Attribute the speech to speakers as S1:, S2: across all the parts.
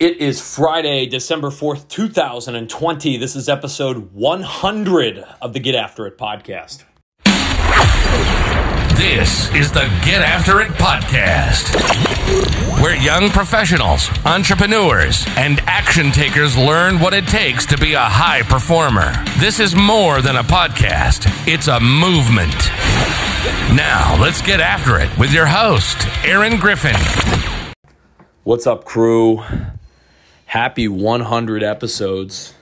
S1: It is Friday, December 4th, 2020. This is episode 100 of the Get After It podcast.
S2: This is the Get After It podcast, where young professionals, entrepreneurs, and action takers learn what it takes to be a high performer. This is more than a podcast, it's a movement. Now, let's get after it with your host, Aaron Griffin.
S1: What's up, crew? Happy 100 episodes.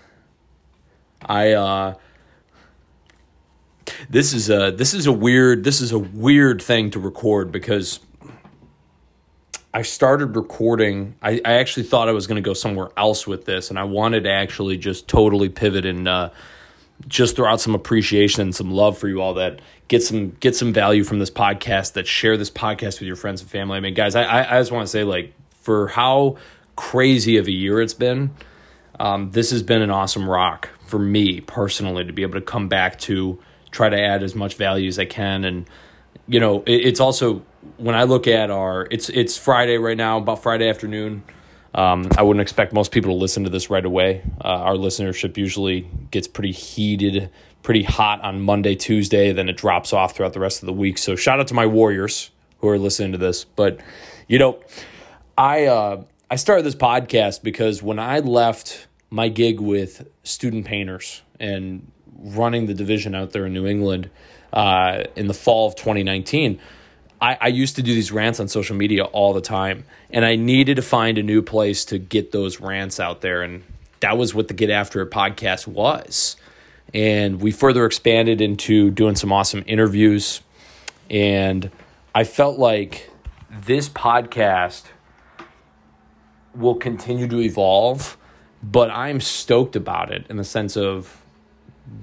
S1: I uh this is a this is a weird this is a weird thing to record because I started recording. I, I actually thought I was going to go somewhere else with this, and I wanted to actually just totally pivot and uh, just throw out some appreciation and some love for you all that get some get some value from this podcast. That share this podcast with your friends and family. I mean, guys, I I, I just want to say like for how crazy of a year it's been. Um, this has been an awesome rock for me personally to be able to come back to try to add as much value as I can. And, you know, it, it's also when I look at our, it's, it's Friday right now, about Friday afternoon. Um, I wouldn't expect most people to listen to this right away. Uh, our listenership usually gets pretty heated, pretty hot on Monday, Tuesday, then it drops off throughout the rest of the week. So shout out to my Warriors who are listening to this. But, you know, I, uh, I started this podcast because when I left my gig with student painters and running the division out there in New England uh, in the fall of 2019, I, I used to do these rants on social media all the time. And I needed to find a new place to get those rants out there. And that was what the Get After It podcast was. And we further expanded into doing some awesome interviews. And I felt like this podcast will continue to evolve, but I'm stoked about it in the sense of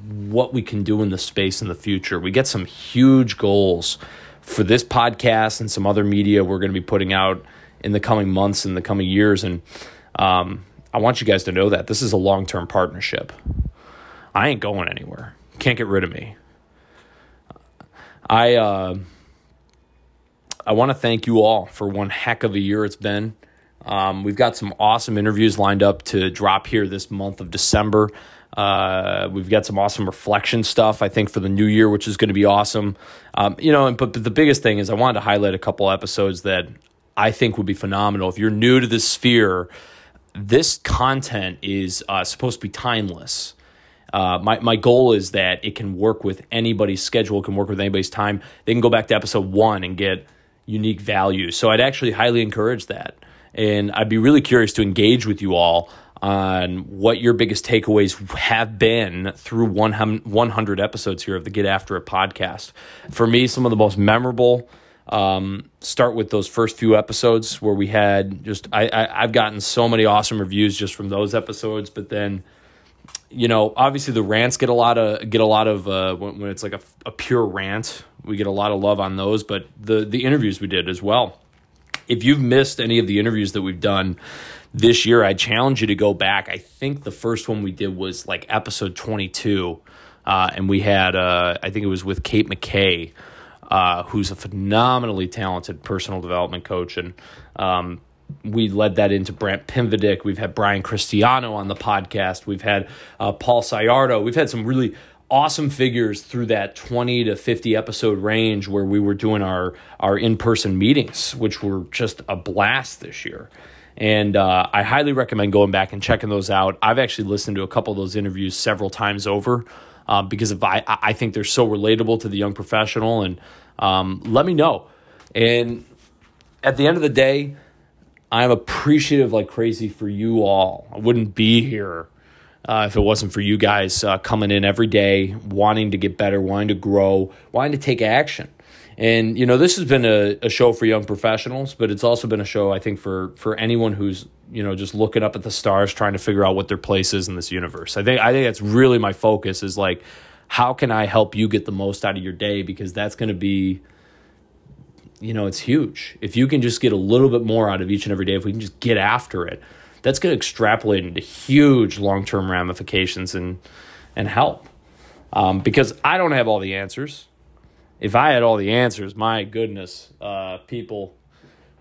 S1: what we can do in the space in the future. We get some huge goals for this podcast and some other media we're going to be putting out in the coming months and the coming years. And um, I want you guys to know that this is a long term partnership. I ain't going anywhere. Can't get rid of me. I uh, I want to thank you all for one heck of a year it's been. Um, we've got some awesome interviews lined up to drop here this month of December. Uh, we've got some awesome reflection stuff, I think, for the new year, which is going to be awesome. Um, you know, but, but the biggest thing is I wanted to highlight a couple episodes that I think would be phenomenal. If you're new to this sphere, this content is uh, supposed to be timeless. Uh, my, my goal is that it can work with anybody's schedule, can work with anybody's time. They can go back to episode one and get unique value. So I'd actually highly encourage that. And I'd be really curious to engage with you all on what your biggest takeaways have been through 100 episodes here of the Get After It podcast. For me, some of the most memorable um, start with those first few episodes where we had just, I, I, I've gotten so many awesome reviews just from those episodes, but then you know, obviously the rants get a lot of get a lot of uh, when, when it's like a, a pure rant, we get a lot of love on those. But the the interviews we did as well if you've missed any of the interviews that we've done this year, I challenge you to go back. I think the first one we did was like episode 22. Uh, and we had, uh, I think it was with Kate McKay, uh, who's a phenomenally talented personal development coach. And um, we led that into Brant Pinvidic. We've had Brian Cristiano on the podcast. We've had uh, Paul Sayardo. We've had some really awesome figures through that 20 to 50 episode range where we were doing our our in-person meetings which were just a blast this year. And uh, i highly recommend going back and checking those out. I've actually listened to a couple of those interviews several times over uh, because I, I think they're so relatable to the young professional. And um, let me know. And at the end of the day i'm appreciative like crazy for you all. I wouldn't be here uh, if it wasn't for you guys uh, coming in every day, wanting to get better, wanting to grow, wanting to take action. And you know, this has been a, a show for young professionals, but it's also been a show I think for for anyone who's you know just looking up at the stars, trying to figure out what their place is in this universe. I think I think that's really my focus is like, how can I help you get the most out of your day because that's going to be you know, it's huge. If you can just get a little bit more out of each and every day, if we can just get after it, that's going to extrapolate into huge long term ramifications and and help. Um, because I don't have all the answers. If I had all the answers, my goodness, uh, people,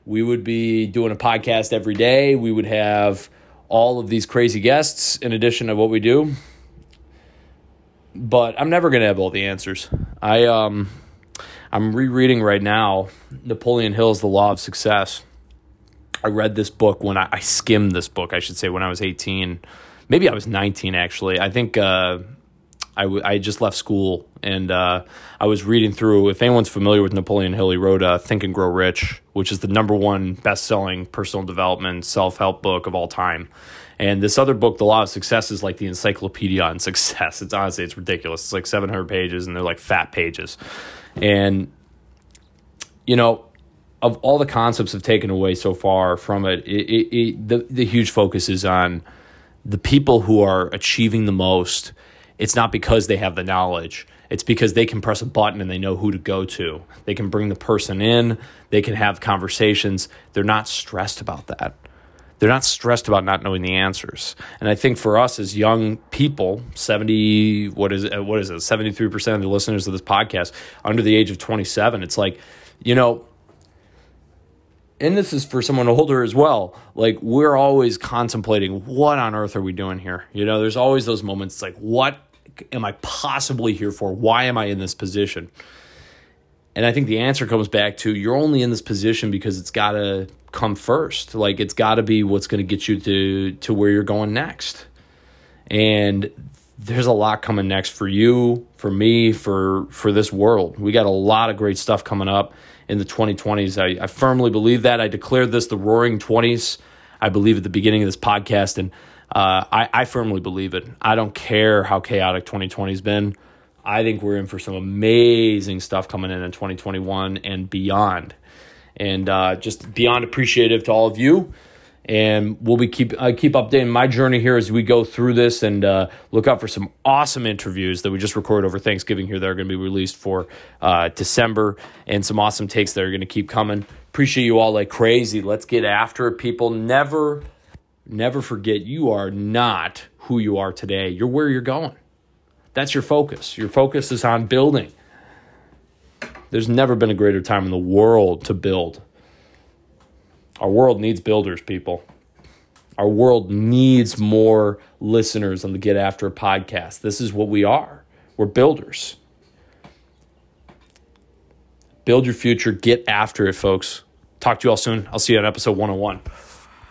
S1: we would be doing a podcast every day. We would have all of these crazy guests in addition to what we do. But I'm never going to have all the answers. I um I'm rereading right now Napoleon Hill's The Law of Success. I read this book when I, I skimmed this book, I should say, when I was 18. Maybe I was 19 actually. I think uh, I, w- I just left school and uh, I was reading through. If anyone's familiar with Napoleon Hill, he wrote uh, Think and Grow Rich, which is the number one best selling personal development self help book of all time. And this other book, The Law of Success, is like the encyclopedia on success. It's honestly, it's ridiculous. It's like 700 pages and they're like fat pages. And, you know, of all the concepts I've taken away so far from it, it, it, it the, the huge focus is on the people who are achieving the most it's not because they have the knowledge. It's because they can press a button and they know who to go to. They can bring the person in, they can have conversations. They're not stressed about that. They're not stressed about not knowing the answers. And I think for us as young people, 70 what is it what is it? 73% of the listeners of this podcast under the age of 27, it's like, you know, and this is for someone older as well. Like we're always contemplating what on earth are we doing here? You know, there's always those moments like what am I possibly here for? Why am I in this position? And I think the answer comes back to you're only in this position because it's got to come first. Like it's got to be what's going to get you to to where you're going next. And there's a lot coming next for you, for me, for for this world. We got a lot of great stuff coming up in the 2020s. I, I firmly believe that. I declared this the Roaring 20s. I believe at the beginning of this podcast, and uh, I, I firmly believe it. I don't care how chaotic 2020 has been. I think we're in for some amazing stuff coming in in 2021 and beyond. And uh, just beyond appreciative to all of you. And we'll be keep uh, keep updating my journey here as we go through this, and uh, look out for some awesome interviews that we just recorded over Thanksgiving here that are going to be released for uh, December, and some awesome takes that are going to keep coming. Appreciate you all like crazy. Let's get after it, people. Never never forget you are not who you are today. You're where you're going. That's your focus. Your focus is on building. There's never been a greater time in the world to build. Our world needs builders, people. Our world needs more listeners on the Get After podcast. This is what we are. We're builders. Build your future. Get after it, folks. Talk to you all soon. I'll see you on episode 101.